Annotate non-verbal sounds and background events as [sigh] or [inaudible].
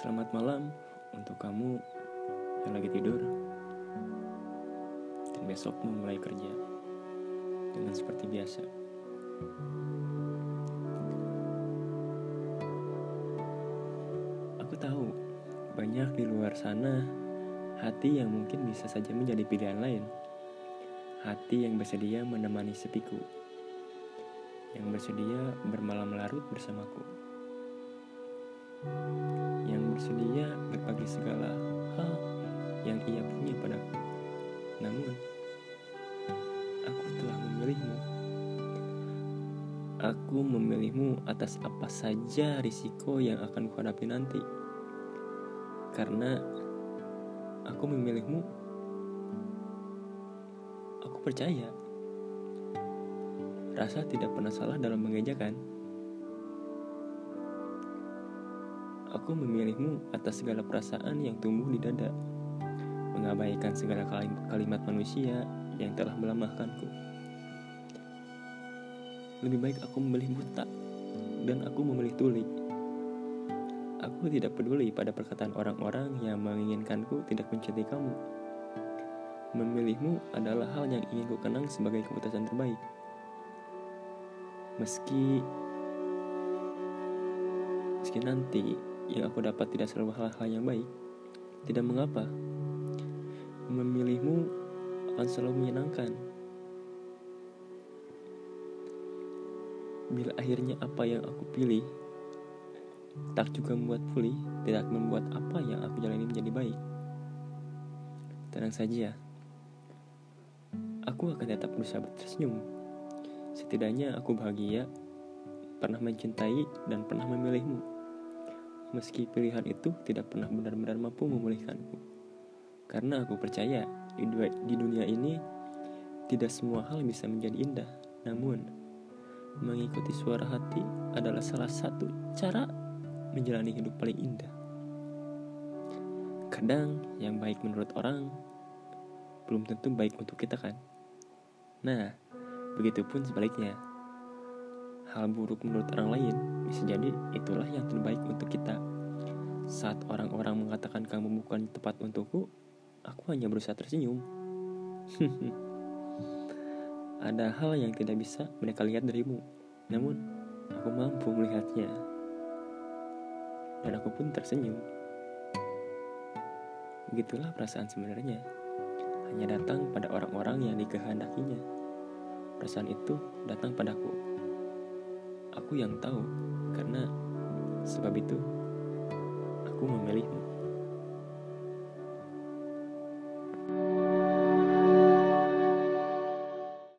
Selamat malam untuk kamu yang lagi tidur dan besok mau mulai kerja dengan seperti biasa. Aku tahu banyak di luar sana hati yang mungkin bisa saja menjadi pilihan lain. Hati yang bersedia menemani sepiku. Yang bersedia bermalam larut bersamaku. Bersedia berbagi segala hal yang ia punya padaku. Namun, aku telah memilihmu. Aku memilihmu atas apa saja risiko yang akan kuhadapi nanti. Karena aku memilihmu, aku percaya. Rasa tidak pernah salah dalam mengejakan. Aku memilihmu atas segala perasaan yang tumbuh di dada, mengabaikan segala kalimat manusia yang telah melemahkanku. Lebih baik aku memilih buta dan aku memilih tuli. Aku tidak peduli pada perkataan orang-orang yang menginginkanku tidak mencintai kamu. Memilihmu adalah hal yang ingin ku kenang sebagai keputusan terbaik. Meski meski nanti yang aku dapat tidak selalu hal-hal yang baik, tidak mengapa. Memilihmu akan selalu menyenangkan. Bila akhirnya apa yang aku pilih tak juga membuat pulih, tidak membuat apa yang aku jalani menjadi baik. Tenang saja, aku akan tetap berusaha tersenyum. Setidaknya aku bahagia, pernah mencintai, dan pernah memilihmu. Meski pilihan itu tidak pernah benar-benar mampu memulihkanku. Karena aku percaya di dunia ini tidak semua hal bisa menjadi indah. Namun, mengikuti suara hati adalah salah satu cara menjalani hidup paling indah. Kadang yang baik menurut orang belum tentu baik untuk kita kan. Nah, begitupun sebaliknya. Hal buruk menurut orang lain bisa jadi itulah yang terbaik untuk kita. Saat orang-orang mengatakan kamu bukan tepat untukku, aku hanya berusaha tersenyum. [laughs] Ada hal yang tidak bisa mereka lihat darimu, namun aku mampu melihatnya. Dan aku pun tersenyum. Begitulah perasaan sebenarnya. Hanya datang pada orang-orang yang dikehendakinya. Perasaan itu datang padaku aku yang tahu karena sebab itu aku memilihmu.